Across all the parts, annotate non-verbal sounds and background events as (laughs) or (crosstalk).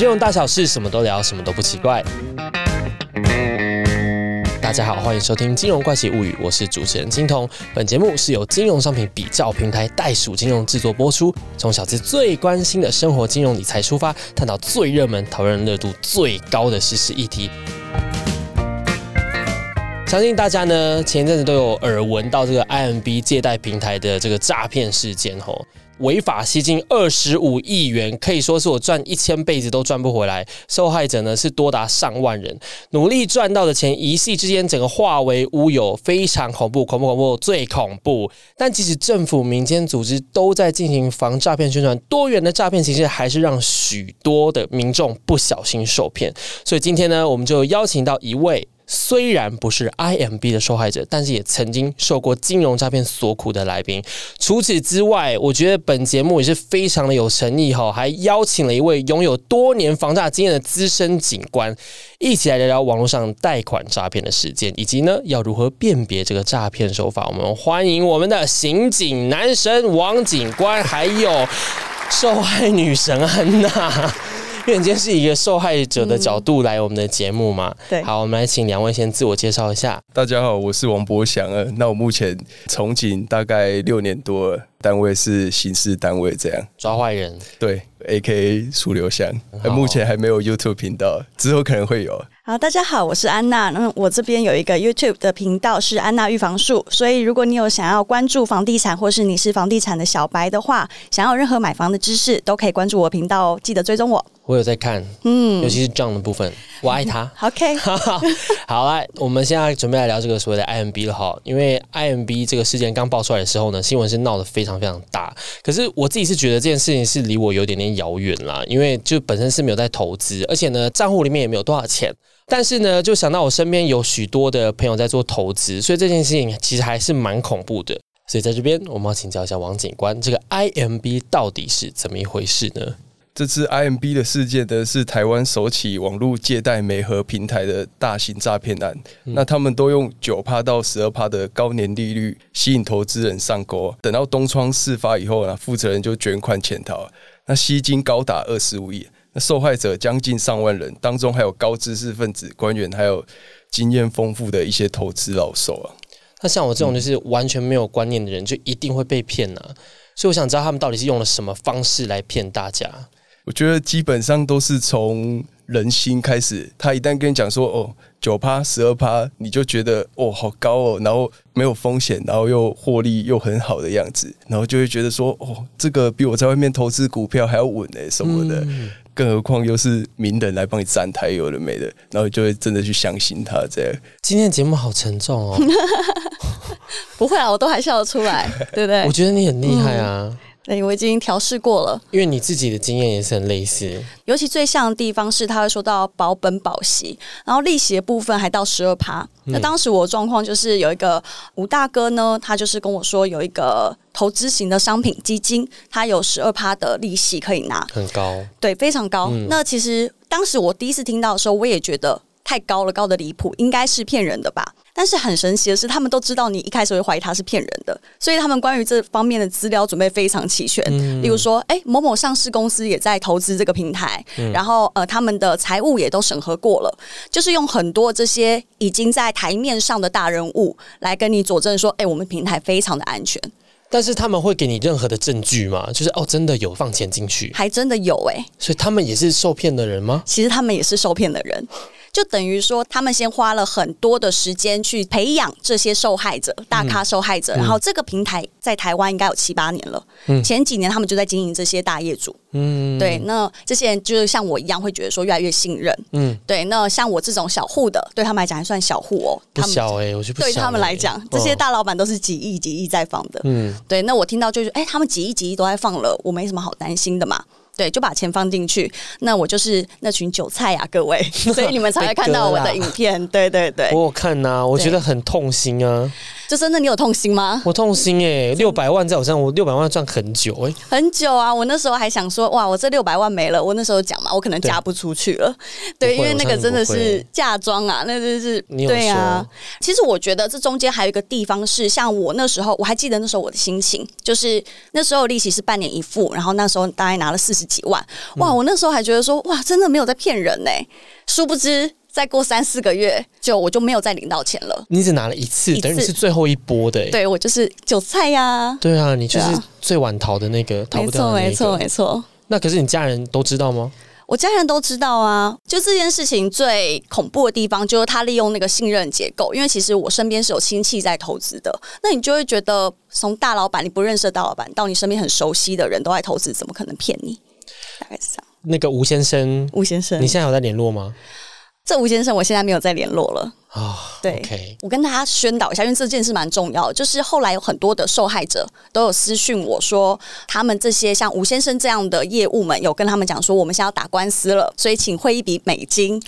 金融大小事，什么都聊，什么都不奇怪。大家好，欢迎收听《金融怪奇物语》，我是主持人金童。本节目是由金融商品比较平台袋鼠金融制作播出，从小资最关心的生活金融理财出发，探讨最热门、讨论热度最高的时事议题。相信大家呢前一阵子都有耳闻到这个 IMB 借贷平台的这个诈骗事件吼。违法吸金二十五亿元，可以说是我赚一千辈子都赚不回来。受害者呢是多达上万人，努力赚到的钱一夕之间整个化为乌有，非常恐怖，恐怖，恐怖，最恐怖。但即使政府、民间组织都在进行防诈骗宣传，多元的诈骗形式还是让许多的民众不小心受骗。所以今天呢，我们就邀请到一位。虽然不是 IMB 的受害者，但是也曾经受过金融诈骗所苦的来宾。除此之外，我觉得本节目也是非常的有诚意哈，还邀请了一位拥有多年防诈经验的资深警官，一起来聊聊网络上贷款诈骗的事件，以及呢要如何辨别这个诈骗手法。我们欢迎我们的刑警男神王警官，还有受害女神安娜。(laughs) 因为今天是一个受害者的角度来我们的节目嘛，对，好，我们来请两位先自我介绍一下。大家好，我是王博祥啊。那我目前从警大概六年多，单位是刑事单位，这样抓坏人。对，A K A 楚留香，目前还没有 YouTube 频道，之后可能会有。好，大家好，我是安娜。那我这边有一个 YouTube 的频道是安娜预防术，所以如果你有想要关注房地产，或是你是房地产的小白的话，想要任何买房的知识，都可以关注我频道哦。记得追踪我。我有在看，嗯，尤其是 John 的部分，我爱他。OK，(laughs) 好来，我们现在准备来聊这个所谓的 IMB 了哈。因为 IMB 这个事件刚爆出来的时候呢，新闻是闹得非常非常大。可是我自己是觉得这件事情是离我有点点遥远啦，因为就本身是没有在投资，而且呢，账户里面也没有多少钱。但是呢，就想到我身边有许多的朋友在做投资，所以这件事情其实还是蛮恐怖的。所以在这边，我们要请教一下王警官，这个 IMB 到底是怎么一回事呢？这次 IMB 的事件呢，是台湾首起网络借贷媒合平台的大型诈骗案。那他们都用九趴到十二趴的高年利率吸引投资人上钩，等到东窗事发以后呢，负责人就卷款潜逃。那吸金高达二十五亿。那受害者将近上万人，当中还有高知识分子、官员，还有经验丰富的一些投资老手啊。那像我这种就是完全没有观念的人，就一定会被骗呐。所以我想知道他们到底是用了什么方式来骗大家。我觉得基本上都是从人心开始，他一旦跟你讲说哦九趴十二趴，你就觉得哦好高哦，然后没有风险，然后又获利又很好的样子，然后就会觉得说哦这个比我在外面投资股票还要稳诶什么的。更何况又是名人来帮你站台，有的没的，然后就会真的去相信他这样。今天的节目好沉重哦，(laughs) (laughs) 不会啊，我都还笑得出来，对不对？我觉得你很厉害啊。对，我已经调试过了。因为你自己的经验也是很类似，尤其最像的地方是，他会说到保本保息，然后利息的部分还到十二趴。那当时我状况就是有一个吴大哥呢，他就是跟我说有一个投资型的商品基金，它有十二趴的利息可以拿，很高，对，非常高。那其实当时我第一次听到的时候，我也觉得太高了，高的离谱，应该是骗人的吧。但是很神奇的是，他们都知道你一开始会怀疑他是骗人的，所以他们关于这方面的资料准备非常齐全。例如说，哎，某某上市公司也在投资这个平台，然后呃，他们的财务也都审核过了，就是用很多这些已经在台面上的大人物来跟你佐证说，哎，我们平台非常的安全。但是他们会给你任何的证据吗？就是哦，真的有放钱进去，还真的有哎，所以他们也是受骗的人吗？其实他们也是受骗的人。就等于说，他们先花了很多的时间去培养这些受害者、大咖受害者，然后这个平台在台湾应该有七八年了。前几年他们就在经营这些大业主。嗯，对，那这些人就是像我一样，会觉得说越来越信任。嗯，对，那像我这种小户的，对他们来讲还算小户哦。不小哎，我觉得对他们来讲，这些大老板都是几亿、几亿在放的。嗯，对，那我听到就是，哎，他们几亿、几亿都在放了，我没什么好担心的嘛。对，就把钱放进去，那我就是那群韭菜呀，各位，所以你们才会 (laughs) 看到我的影片。对对对，我有看呐，我觉得很痛心啊。就真的，你有痛心吗？我痛心哎，六百万在我身上，我六百万赚很久哎，很久啊！我那时候还想说，哇，我这六百万没了，我那时候讲嘛，我可能嫁不出去了。对，因为那个真的是嫁妆啊，那真是对啊。其实我觉得这中间还有一个地方是，像我那时候，我还记得那时候我的心情，就是那时候利息是半年一付，然后那时候大概拿了四十。几万，哇！我那时候还觉得说，哇，真的没有在骗人呢。殊不知，再过三四个月，就我就没有再领到钱了。你只拿了一次，等于是最后一波的。对我就是韭菜呀。对啊，你就是最晚逃的那个，逃不掉没错，没错，没错。那可是你家人都知道吗？我家人都知道啊，就这件事情最恐怖的地方就是他利用那个信任结构，因为其实我身边是有亲戚在投资的，那你就会觉得从大老板你不认识的大老板到你身边很熟悉的人都在投资，怎么可能骗你？大概是这样。那个吴先生，吴先生，你现在有在联络吗？这吴先生，我现在没有再联络了啊。对，我跟大家宣导一下，因为这件事蛮重要。就是后来有很多的受害者都有私讯我说，他们这些像吴先生这样的业务们有跟他们讲说，我们现在要打官司了，所以请汇一笔美金。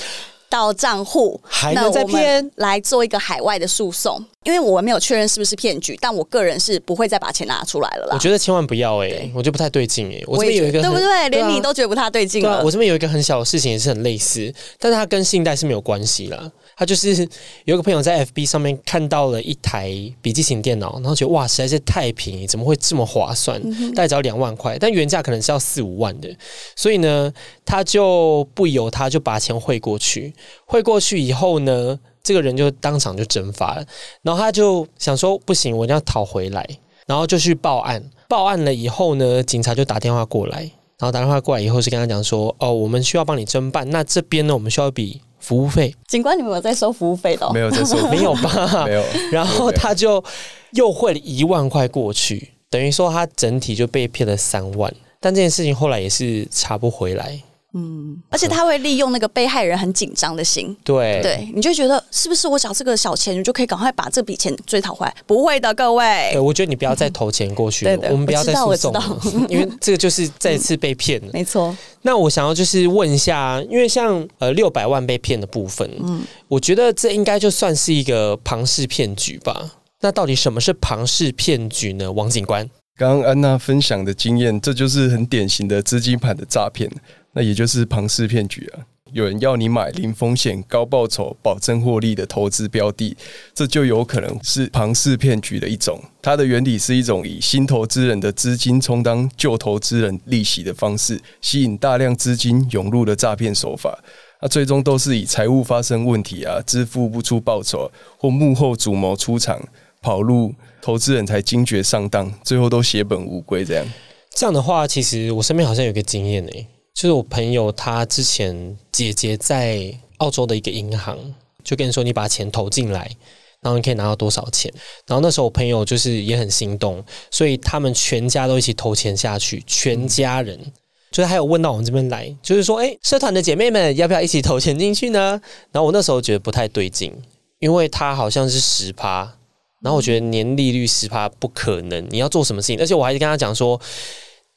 到账户，还能再骗来做一个海外的诉讼，因为我们没有确认是不是骗局，但我个人是不会再把钱拿出来了啦。我觉得千万不要哎，我觉得不太对劲哎。我这边有一个对不对？连你都觉得不太对劲了。我这边有一个很小的事情也是很类似，但是它跟信贷是没有关系啦。他就是 (laughs) 有个朋友在 FB 上面看到了一台笔记型电脑，然后觉得哇，实在是太便宜，怎么会这么划算？大概只要两万块，但原价可能是要四五万的，所以呢，他就不由他就把钱汇过去。汇过去以后呢，这个人就当场就蒸发了。然后他就想说，不行，我一定要讨回来，然后就去报案。报案了以后呢，警察就打电话过来，然后打电话过来以后是跟他讲说，哦，我们需要帮你侦办，那这边呢，我们需要一笔。服务费，警官，你们有在收服务费的？没有在收，(laughs) 没有吧？没有。然后他就又汇了一万块过去，等于说他整体就被骗了三万。但这件事情后来也是查不回来。嗯，而且他会利用那个被害人很紧张的心，对对，你就觉得是不是我找这个小钱，你就可以赶快把这笔钱追讨回来？不会的，各位。对，我觉得你不要再投钱过去了，我们不要再诉讼，(laughs) 因为这个就是再次被骗了。(laughs) 没错。那我想要就是问一下，因为像呃六百万被骗的部分，嗯，我觉得这应该就算是一个庞氏骗局吧？那到底什么是庞氏骗局呢？王警官，刚刚安娜分享的经验，这就是很典型的资金盘的诈骗。那也就是庞氏骗局啊！有人要你买零风险、高报酬、保证获利的投资标的，这就有可能是庞氏骗局的一种。它的原理是一种以新投资人的资金充当旧投资人利息的方式，吸引大量资金涌入的诈骗手法。那最终都是以财务发生问题啊，支付不出报酬，或幕后主谋出场跑路，投资人才惊觉上当，最后都血本无归。这样这样的话，其实我身边好像有个经验诶。就是我朋友，他之前姐姐在澳洲的一个银行，就跟你说，你把钱投进来，然后你可以拿到多少钱。然后那时候我朋友就是也很心动，所以他们全家都一起投钱下去，全家人就是还有问到我们这边来，就是说，哎，社团的姐妹们要不要一起投钱进去呢？然后我那时候觉得不太对劲，因为他好像是十趴，然后我觉得年利率十趴不可能，你要做什么事情？而且我还是跟他讲说。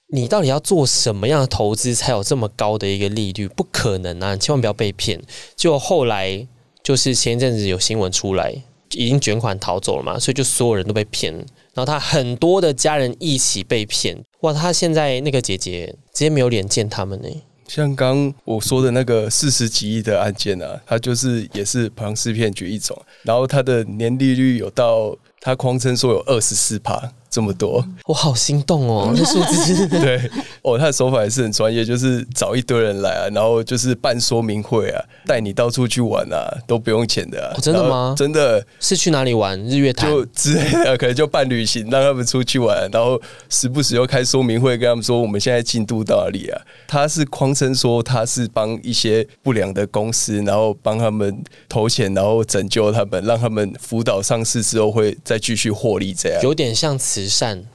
你到底要做什么样的投资才有这么高的一个利率？不可能啊！千万不要被骗。就后来就是前一阵子有新闻出来，已经卷款逃走了嘛，所以就所有人都被骗。然后他很多的家人一起被骗。哇！他现在那个姐姐直接没有脸见他们呢。像刚我说的那个四十几亿的案件啊，它就是也是庞氏骗局一种。然后它的年利率有到，他狂称说有二十四趴。这么多，我好心动哦！那数字 (laughs) (laughs) 对哦，他的手法也是很专业，就是找一堆人来啊，然后就是办说明会啊，带你到处去玩啊，都不用钱的。真的吗？真的是去哪里玩？日月潭就之类的，(laughs) 可能就办旅行，让他们出去玩，然后时不时又开说明会，跟他们说我们现在进度到哪里啊？他是匡称说他是帮一些不良的公司，然后帮他们投钱，然后拯救他们，让他们辅导上市之后会再继续获利，这样有点像此。慈善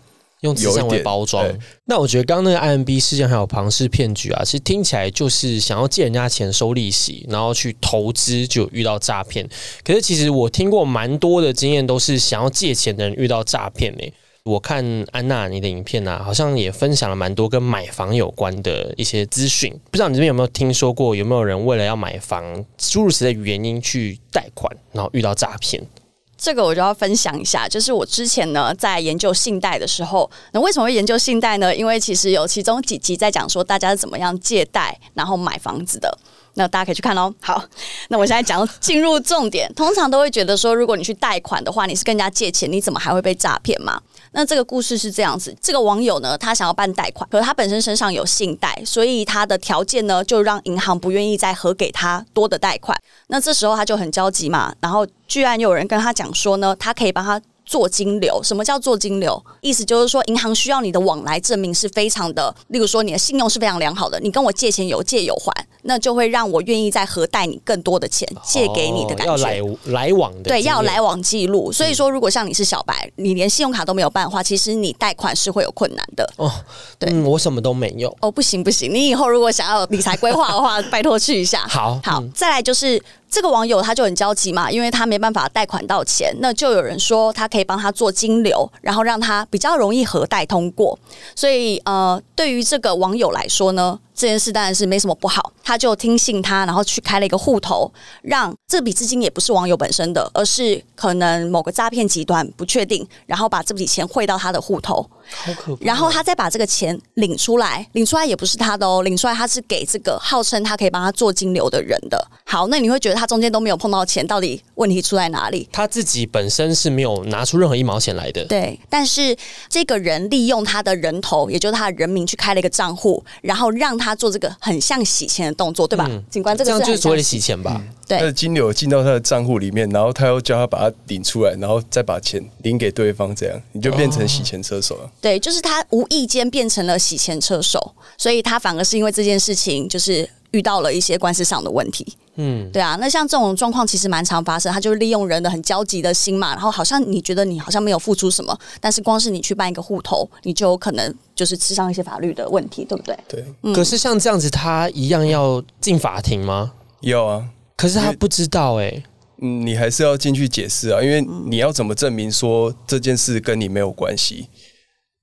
用慈善为包装，那我觉得刚刚那个 IMB 事件还有庞氏骗局啊，其实听起来就是想要借人家钱收利息，然后去投资就遇到诈骗。可是其实我听过蛮多的经验，都是想要借钱的人遇到诈骗呢。我看安娜你的影片啊，好像也分享了蛮多跟买房有关的一些资讯，不知道你这边有没有听说过，有没有人为了要买房，诸如此类原因去贷款，然后遇到诈骗？这个我就要分享一下，就是我之前呢在研究信贷的时候，那为什么会研究信贷呢？因为其实有其中几集在讲说大家是怎么样借贷然后买房子的，那大家可以去看哦。好，那我现在讲进入重点，通常都会觉得说，如果你去贷款的话，你是更加借钱，你怎么还会被诈骗嘛？那这个故事是这样子：这个网友呢，他想要办贷款，可是他本身身上有信贷，所以他的条件呢，就让银行不愿意再核给他多的贷款。那这时候他就很焦急嘛，然后居然有人跟他讲说呢，他可以帮他。做金流，什么叫做金流？意思就是说，银行需要你的往来证明是非常的，例如说你的信用是非常良好的，你跟我借钱有借有还，那就会让我愿意再核贷你更多的钱，借给你的感觉。要来来往的，对，要来往记录。所以说，如果像你是小白，你连信用卡都没有办的话，其实你贷款是会有困难的。哦，对，我什么都没有。哦，不行不行，你以后如果想要理财规划的话，(laughs) 拜托去一下。好好，再来就是。这个网友他就很焦急嘛，因为他没办法贷款到钱，那就有人说他可以帮他做金流，然后让他比较容易核贷通过。所以呃，对于这个网友来说呢。这件事当然是没什么不好，他就听信他，然后去开了一个户头，让这笔资金也不是网友本身的，而是可能某个诈骗集团不确定，然后把这笔钱汇到他的户头，好可怕。然后他再把这个钱领出来，领出来也不是他的哦，领出来他是给这个号称他可以帮他做金流的人的。好，那你会觉得他中间都没有碰到钱，到底问题出在哪里？他自己本身是没有拿出任何一毛钱来的。对，但是这个人利用他的人头，也就是他的人名去开了一个账户，然后让他。做这个很像洗钱的动作，对吧？警官，这个就是所谓的洗钱吧？对，他的金流进到他的账户里面，然后他又叫他把它领出来，然后再把钱领给对方，这样你就变成洗钱车手了。对，就是他无意间变成了洗钱车手，所以他反而是因为这件事情，就是遇到了一些官司上的问题。嗯，对啊，那像这种状况其实蛮常发生，他就是利用人的很焦急的心嘛，然后好像你觉得你好像没有付出什么，但是光是你去办一个户头，你就有可能就是吃上一些法律的问题，对不对？对。可是像这样子，他一样要进法庭吗？有啊。可是他不知道哎。嗯，你还是要进去解释啊，因为你要怎么证明说这件事跟你没有关系？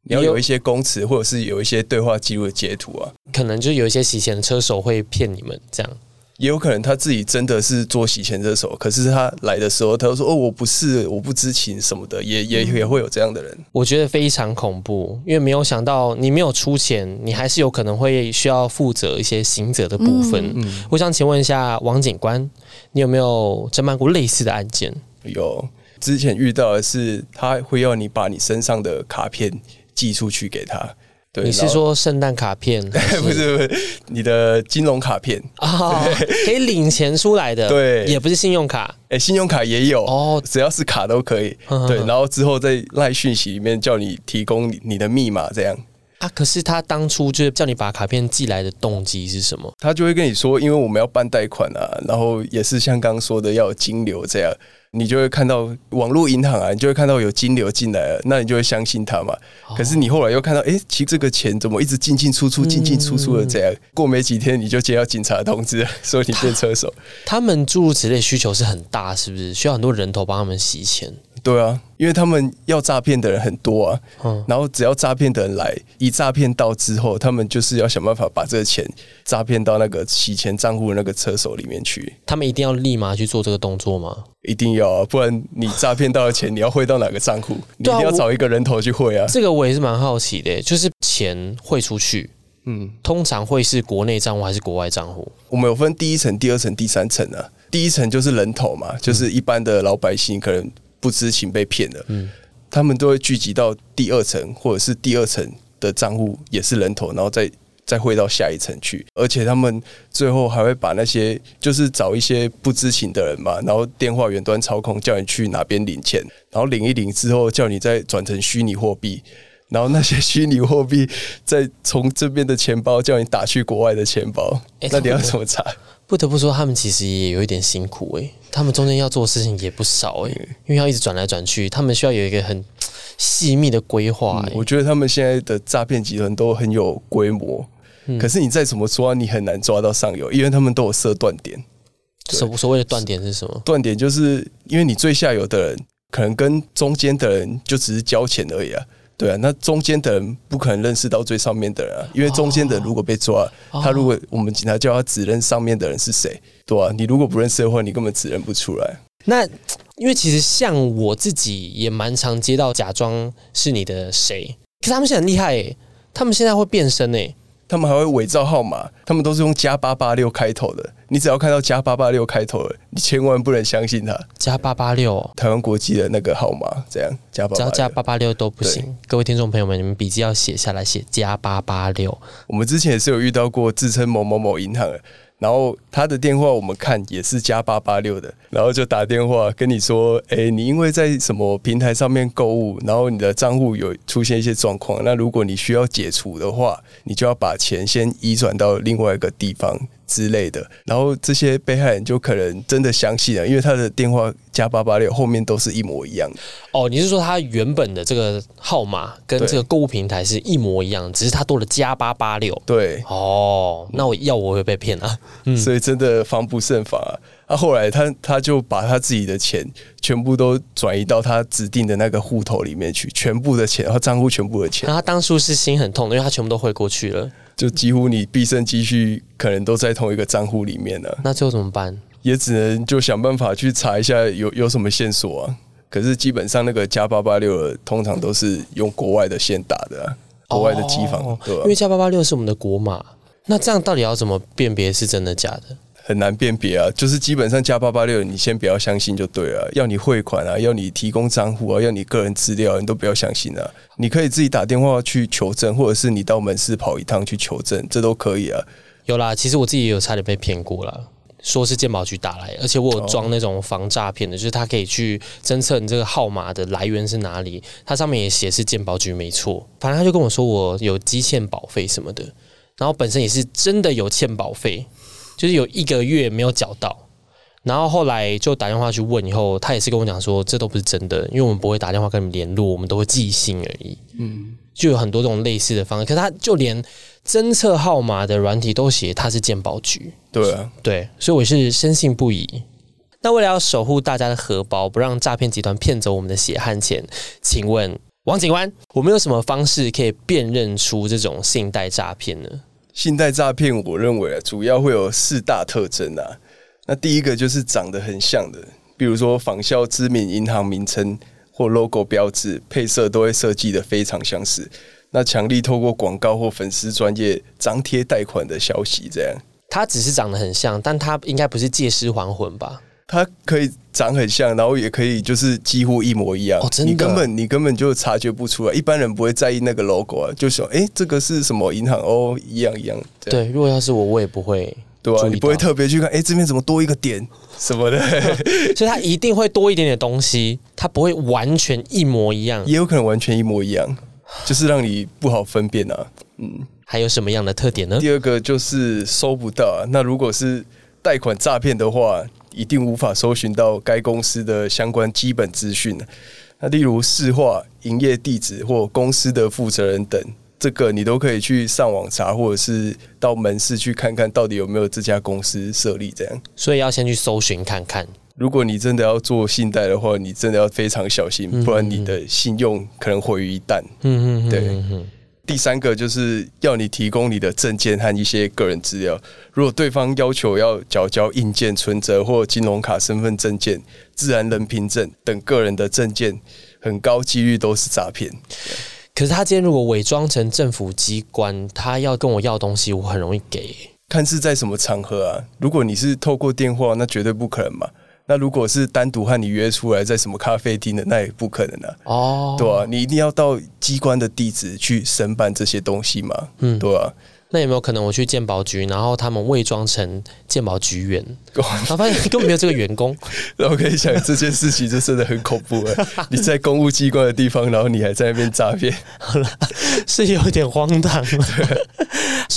你要有一些公词，或者是有一些对话记录的截图啊。可能就有一些洗钱的车手会骗你们这样。也有可能他自己真的是做洗钱这手，可是他来的时候，他说：“哦，我不是，我不知情什么的。”也也也会有这样的人。我觉得非常恐怖，因为没有想到你没有出钱，你还是有可能会需要负责一些行者的部分。嗯我想请问一下王警官，你有没有侦办过类似的案件？有，之前遇到的是他会要你把你身上的卡片寄出去给他。你是说圣诞卡片？(laughs) 不是不是，你的金融卡片啊，可以领钱出来的，对，也不是信用卡，哎，信用卡也有哦，只要是卡都可以，对，然后之后在赖讯息里面叫你提供你的密码，这样啊。可是他当初就是叫你把卡片寄来的动机是什么？他就会跟你说，因为我们要办贷款啊，然后也是像刚刚说的要金流这样。你就会看到网络银行啊，你就会看到有金流进来了，那你就会相信他嘛。可是你后来又看到，哎，其实这个钱怎么一直进进出出、进进出出的这样？过没几天你就接到警察通知，(laughs) 说你变车手。他们诸如此类需求是很大，是不是？需要很多人头帮他们洗钱？对啊，因为他们要诈骗的人很多啊，嗯然后只要诈骗的人来，一诈骗到之后，他们就是要想办法把这个钱诈骗到那个洗钱账户的那个车手里面去。他们一定要立马去做这个动作吗？一定要啊，不然你诈骗到的钱你要汇到哪个账户？(laughs) 你一定要找一个人头去汇啊。这个我也是蛮好奇的，就是钱汇出去，嗯，通常会是国内账户还是国外账户？我们有分第一层、第二层、第三层啊。第一层就是人头嘛，就是一般的老百姓可能。不知情被骗了，嗯，他们都会聚集到第二层或者是第二层的账户，也是人头，然后再再汇到下一层去。而且他们最后还会把那些就是找一些不知情的人嘛，然后电话远端操控，叫你去哪边领钱，然后领一领之后，叫你再转成虚拟货币，然后那些虚拟货币再从这边的钱包叫你打去国外的钱包，那你要怎么查？不得不说，他们其实也有一点辛苦诶。他们中间要做的事情也不少诶，因为要一直转来转去，他们需要有一个很细密的规划。我觉得他们现在的诈骗集团都很有规模，可是你再怎么抓，你很难抓到上游，因为他们都有设断点。所所谓的断点是什么？断点就是因为你最下游的人可能跟中间的人就只是交钱而已啊。对啊，那中间的人不可能认识到最上面的人啊，因为中间的人如果被抓，他如果我们警察叫他指认上面的人是谁，对啊，你如果不认识的话，你根本指认不出来。那因为其实像我自己也蛮常接到假装是你的谁，可是他们现在很厉害诶，他们现在会变身诶。他们还会伪造号码，他们都是用加八八六开头的。你只要看到加八八六开头的，你千万不能相信他。加八八六，台湾国际的那个号码，这样加八，只要加八八六都不行。各位听众朋友们，你们笔记要写下来，写加八八六。我们之前也是有遇到过自称某某某银行的。然后他的电话我们看也是加八八六的，然后就打电话跟你说，哎，你因为在什么平台上面购物，然后你的账户有出现一些状况，那如果你需要解除的话，你就要把钱先移转到另外一个地方。之类的，然后这些被害人就可能真的相信了，因为他的电话加八八六后面都是一模一样。哦，你是说他原本的这个号码跟这个购物平台是一模一样，只是他多了加八八六？对。哦，那我要我会被骗啊？所以真的防不胜防啊！那后来他他就把他自己的钱全部都转移到他指定的那个户头里面去，全部的钱，他账户全部的钱。那他当初是心很痛，因为他全部都汇过去了。就几乎你毕生积蓄可能都在同一个账户里面了，那最后怎么办？也只能就想办法去查一下有有什么线索啊。可是基本上那个加八八六通常都是用国外的线打的，国外的机房，对吧？因为加八八六是我们的国码，那这样到底要怎么辨别是真的假的？很难辨别啊，就是基本上加八八六，你先不要相信就对了。要你汇款啊，要你提供账户啊，要你个人资料，你都不要相信啊。你可以自己打电话去求证，或者是你到门市跑一趟去求证，这都可以啊。有啦，其实我自己也有差点被骗过了，说是鉴宝局打来，而且我有装那种防诈骗的，就是它可以去侦测你这个号码的来源是哪里，它上面也写是鉴宝局没错。反正他就跟我说我有积欠保费什么的，然后本身也是真的有欠保费。就是有一个月没有缴到，然后后来就打电话去问，以后他也是跟我讲说，这都不是真的，因为我们不会打电话跟你们联络，我们都会寄信而已。嗯，就有很多这种类似的方式，可是他就连侦测号码的软体都写他是鉴宝局，对啊，对，所以我是深信不疑。那为了要守护大家的荷包，不让诈骗集团骗走我们的血汗钱，请问王警官，我们有什么方式可以辨认出这种信贷诈骗呢？信贷诈骗，我认为啊，主要会有四大特征啊。那第一个就是长得很像的，比如说仿效知名银行名称或 logo 标志，配色都会设计的非常相似。那强力透过广告或粉丝专业张贴贷款的消息，这样。它只是长得很像，但它应该不是借尸还魂吧？它可以长很像，然后也可以就是几乎一模一样。哦，真的，你根本你根本就察觉不出来。一般人不会在意那个 logo 啊，就说哎，这个是什么银行哦，一样一样。对，如果要是我，我也不会，对吧？你不会特别去看，哎，这边怎么多一个点什么的？(laughs) 所以它一定会多一点点东西，它不会完全一模一样，也有可能完全一模一样，就是让你不好分辨啊。嗯，还有什么样的特点呢？第二个就是收不到。那如果是贷款诈骗的话。一定无法搜寻到该公司的相关基本资讯。那例如市话、营业地址或公司的负责人等，这个你都可以去上网查，或者是到门市去看看到底有没有这家公司设立。这样，所以要先去搜寻看看。如果你真的要做信贷的话，你真的要非常小心，不然你的信用可能毁于一旦。嗯嗯，对。第三个就是要你提供你的证件和一些个人资料。如果对方要求要缴交硬件、存折或金融卡、身份证件、自然人凭证等个人的证件，很高几率都是诈骗。可是他今天如果伪装成政府机关，他要跟我要东西，我很容易给。看是在什么场合啊？如果你是透过电话，那绝对不可能嘛。那如果是单独和你约出来在什么咖啡厅的，那也不可能啊。哦，对啊，你一定要到机关的地址去申办这些东西嘛。嗯，对啊。那有没有可能我去鉴宝局，然后他们伪装成鉴宝局员，然 (laughs) 后发现根本没有这个员工？然后可以想这件事情就真的很恐怖哎！(laughs) 你在公务机关的地方，然后你还在那边诈骗，好 (laughs) 了是有点荒唐。是不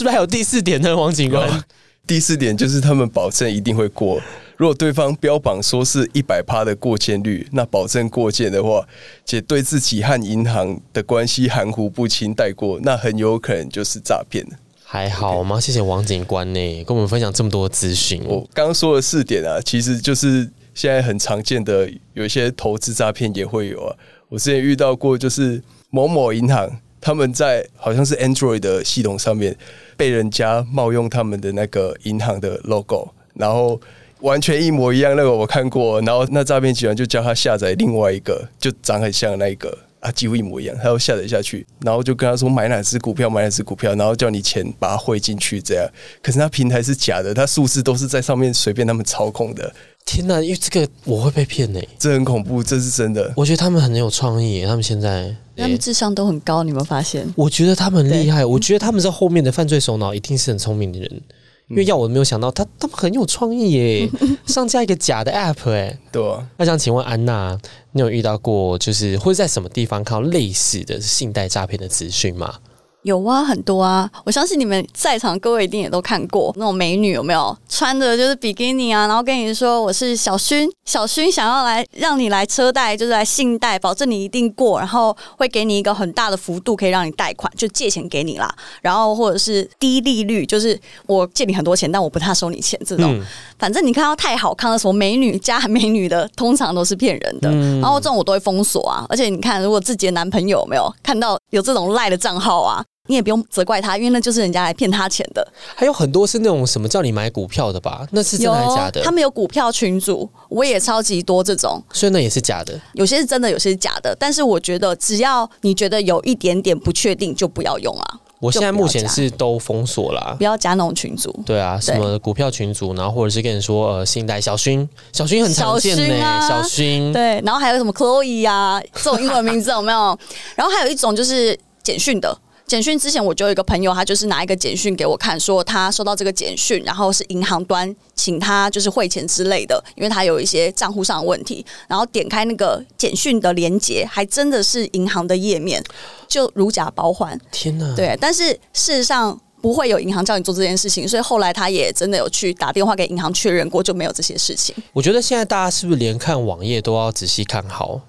是还有第四点呢，王警官？第四点就是他们保证一定会过。如果对方标榜说是一百趴的过件率，那保证过件的话，且对自己和银行的关系含糊不清带过，那很有可能就是诈骗还好吗？谢谢王警官呢，跟我们分享这么多资讯。我刚刚说的四点啊，其实就是现在很常见的，有一些投资诈骗也会有啊。我之前遇到过，就是某某银行他们在好像是 Android 的系统上面被人家冒用他们的那个银行的 logo，然后。完全一模一样，那个我看过，然后那诈骗集团就叫他下载另外一个，就长很像那一个，啊，几乎一模一样。他要下载下去，然后就跟他说买哪只股票，买哪只股票，然后叫你钱把它汇进去，这样。可是他平台是假的，他数字都是在上面随便他们操控的。天哪，因为这个我会被骗呢，这很恐怖，这是真的。我觉得他们很有创意，他们现在他们智商都很高，你有没有发现？我觉得他们厉害，我觉得他们在后面的犯罪首脑一定是很聪明的人。因为要我没有想到，他他们很有创意耶，(laughs) 上架一个假的 app 哎，对。那想请问安娜，你有遇到过就是会在什么地方看到类似的信贷诈骗的资讯吗？有啊，很多啊！我相信你们在场各位一定也都看过那种美女，有没有穿的就是比基尼啊？然后跟你说我是小薰，小薰想要来让你来车贷，就是来信贷，保证你一定过，然后会给你一个很大的幅度可以让你贷款，就借钱给你啦。然后或者是低利率，就是我借你很多钱，但我不太收你钱这种。反正你看到太好看的什么美女加美女的，通常都是骗人的。然后这种我都会封锁啊。而且你看，如果自己的男朋友没有看到有这种赖的账号啊。你也不用责怪他，因为那就是人家来骗他钱的。还有很多是那种什么叫你买股票的吧？那是真的还是假的？他们有股票群组，我也超级多这种，所以那也是假的。有些是真的，有些是假的。但是我觉得，只要你觉得有一点点不确定，就不要用啊。我现在目前是都封锁了，不要加那种群组。对啊，什么股票群组，然后或者是跟你说呃，信贷小薰，小薰很常见呢，小薰。对，然后还有什么 Chloe 啊，这种英文名字有没有？(laughs) 然后还有一种就是简讯的。简讯之前我就有一个朋友，他就是拿一个简讯给我看，说他收到这个简讯，然后是银行端请他就是汇钱之类的，因为他有一些账户上的问题，然后点开那个简讯的连接，还真的是银行的页面，就如假包换。天哪！对，但是事实上不会有银行叫你做这件事情，所以后来他也真的有去打电话给银行确认过，就没有这些事情。我觉得现在大家是不是连看网页都要仔细看好？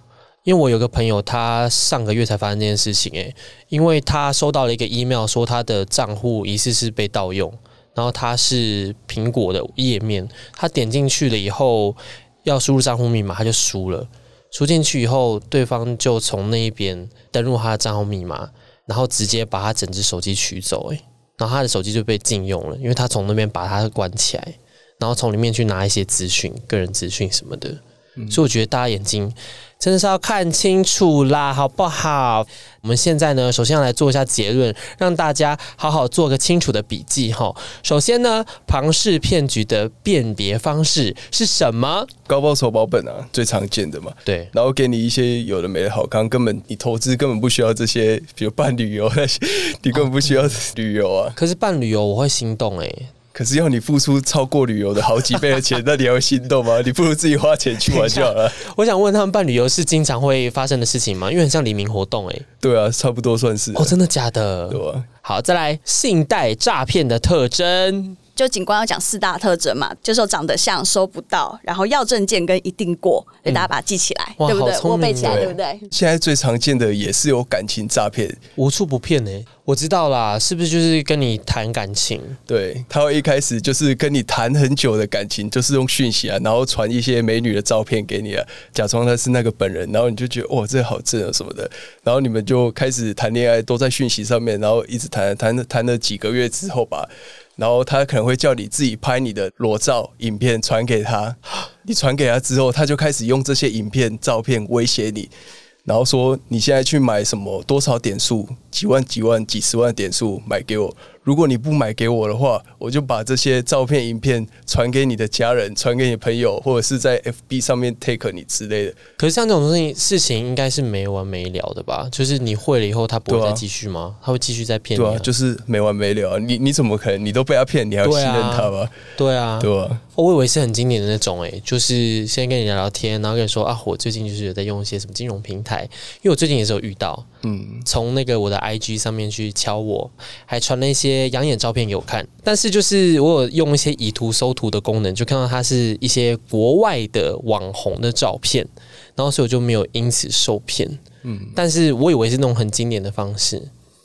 因为我有个朋友，他上个月才发生这件事情，诶，因为他收到了一个 email，说他的账户疑似是被盗用，然后他是苹果的页面，他点进去了以后要输入账户密码，他就输了，输进去以后，对方就从那一边登录他的账号密码，然后直接把他整只手机取走，诶，然后他的手机就被禁用了，因为他从那边把它关起来，然后从里面去拿一些资讯、个人资讯什么的，所以我觉得大家眼睛。真的是要看清楚啦，好不好？我们现在呢，首先要来做一下结论，让大家好好做个清楚的笔记哈。首先呢，庞氏骗局的辨别方式是什么？高报酬保本啊，最常见的嘛。对，然后给你一些有的没的好康，根本你投资根本不需要这些，比如办旅游那些，(laughs) 你根本不需要旅游啊。可是办旅游我会心动哎。可是要你付出超过旅游的好几倍的钱，那你要心动吗？你不如自己花钱去玩就好了。(laughs) 我想问他们办旅游是经常会发生的事情吗？因为很像黎明活动哎。对啊，差不多算是。哦，真的假的？对啊。好，再来信贷诈骗的特征。就警官要讲四大特征嘛，就是长得像收不到，然后要证件跟一定过，所以大家把它记起来，对不对？我背起来，对不对？现在最常见的也是有感情诈骗，无处不骗呢。我知道啦，是不是就是跟你谈感情？对，他会一开始就是跟你谈很久的感情，就是用讯息啊，然后传一些美女的照片给你啊，假装他是那个本人，然后你就觉得哇，这好正啊什么的，然后你们就开始谈恋爱，都在讯息上面，然后一直谈谈谈了几个月之后吧。然后他可能会叫你自己拍你的裸照影片传给他，(gasps) 你传给他之后，他就开始用这些影片照片威胁你。然后说你现在去买什么多少点数，几万几万几十万点数买给我。如果你不买给我的话，我就把这些照片、影片传给你的家人，传给你朋友，或者是在 FB 上面 take 你之类的。可是像这种东西，事情应该是没完没了的吧？就是你会了以后，他不会再继续吗？他会继续再骗你？对啊，就是没完没了。你你怎么可能？你都被他骗，你还要信任他吗？对啊，对啊。我以为是很经典的那种，哎，就是先跟你聊聊天，然后跟你说啊，我最近就是有在用一些什么金融平台，因为我最近也是有遇到，嗯，从那个我的 IG 上面去敲我，还传了一些养眼照片。有看，但是就是我有用一些以图搜图的功能，就看到它是一些国外的网红的照片，然后所以我就没有因此受骗。嗯，但是我以为是那种很经典的方式。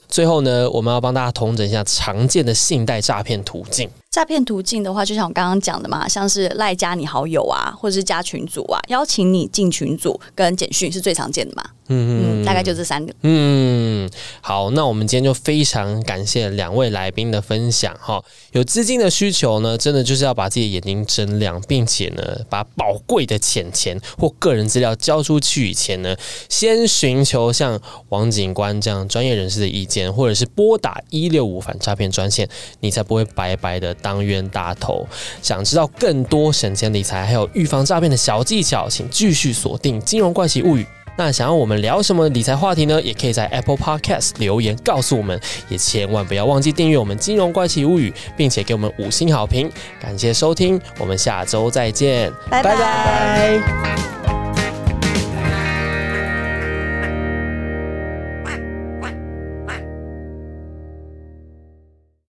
最后呢，我们要帮大家统整一下常见的信贷诈骗途径。诈骗途径的话，就像我刚刚讲的嘛，像是赖加你好友啊，或者是加群组啊，邀请你进群组，跟简讯是最常见的嘛。嗯嗯，大概就这三个。嗯，好，那我们今天就非常感谢两位来宾的分享哈。有资金的需求呢，真的就是要把自己的眼睛睁亮，并且呢，把宝贵的钱钱或个人资料交出去以前呢，先寻求像王警官这样专业人士的意见，或者是拨打一六五反诈骗专线，你才不会白白的当冤大头。想知道更多省钱理财还有预防诈骗的小技巧，请继续锁定《金融怪奇物语》。那想要我们聊什么理财话题呢？也可以在 Apple Podcast 留言告诉我们，也千万不要忘记订阅我们金融怪奇物语，并且给我们五星好评。感谢收听，我们下周再见，拜拜。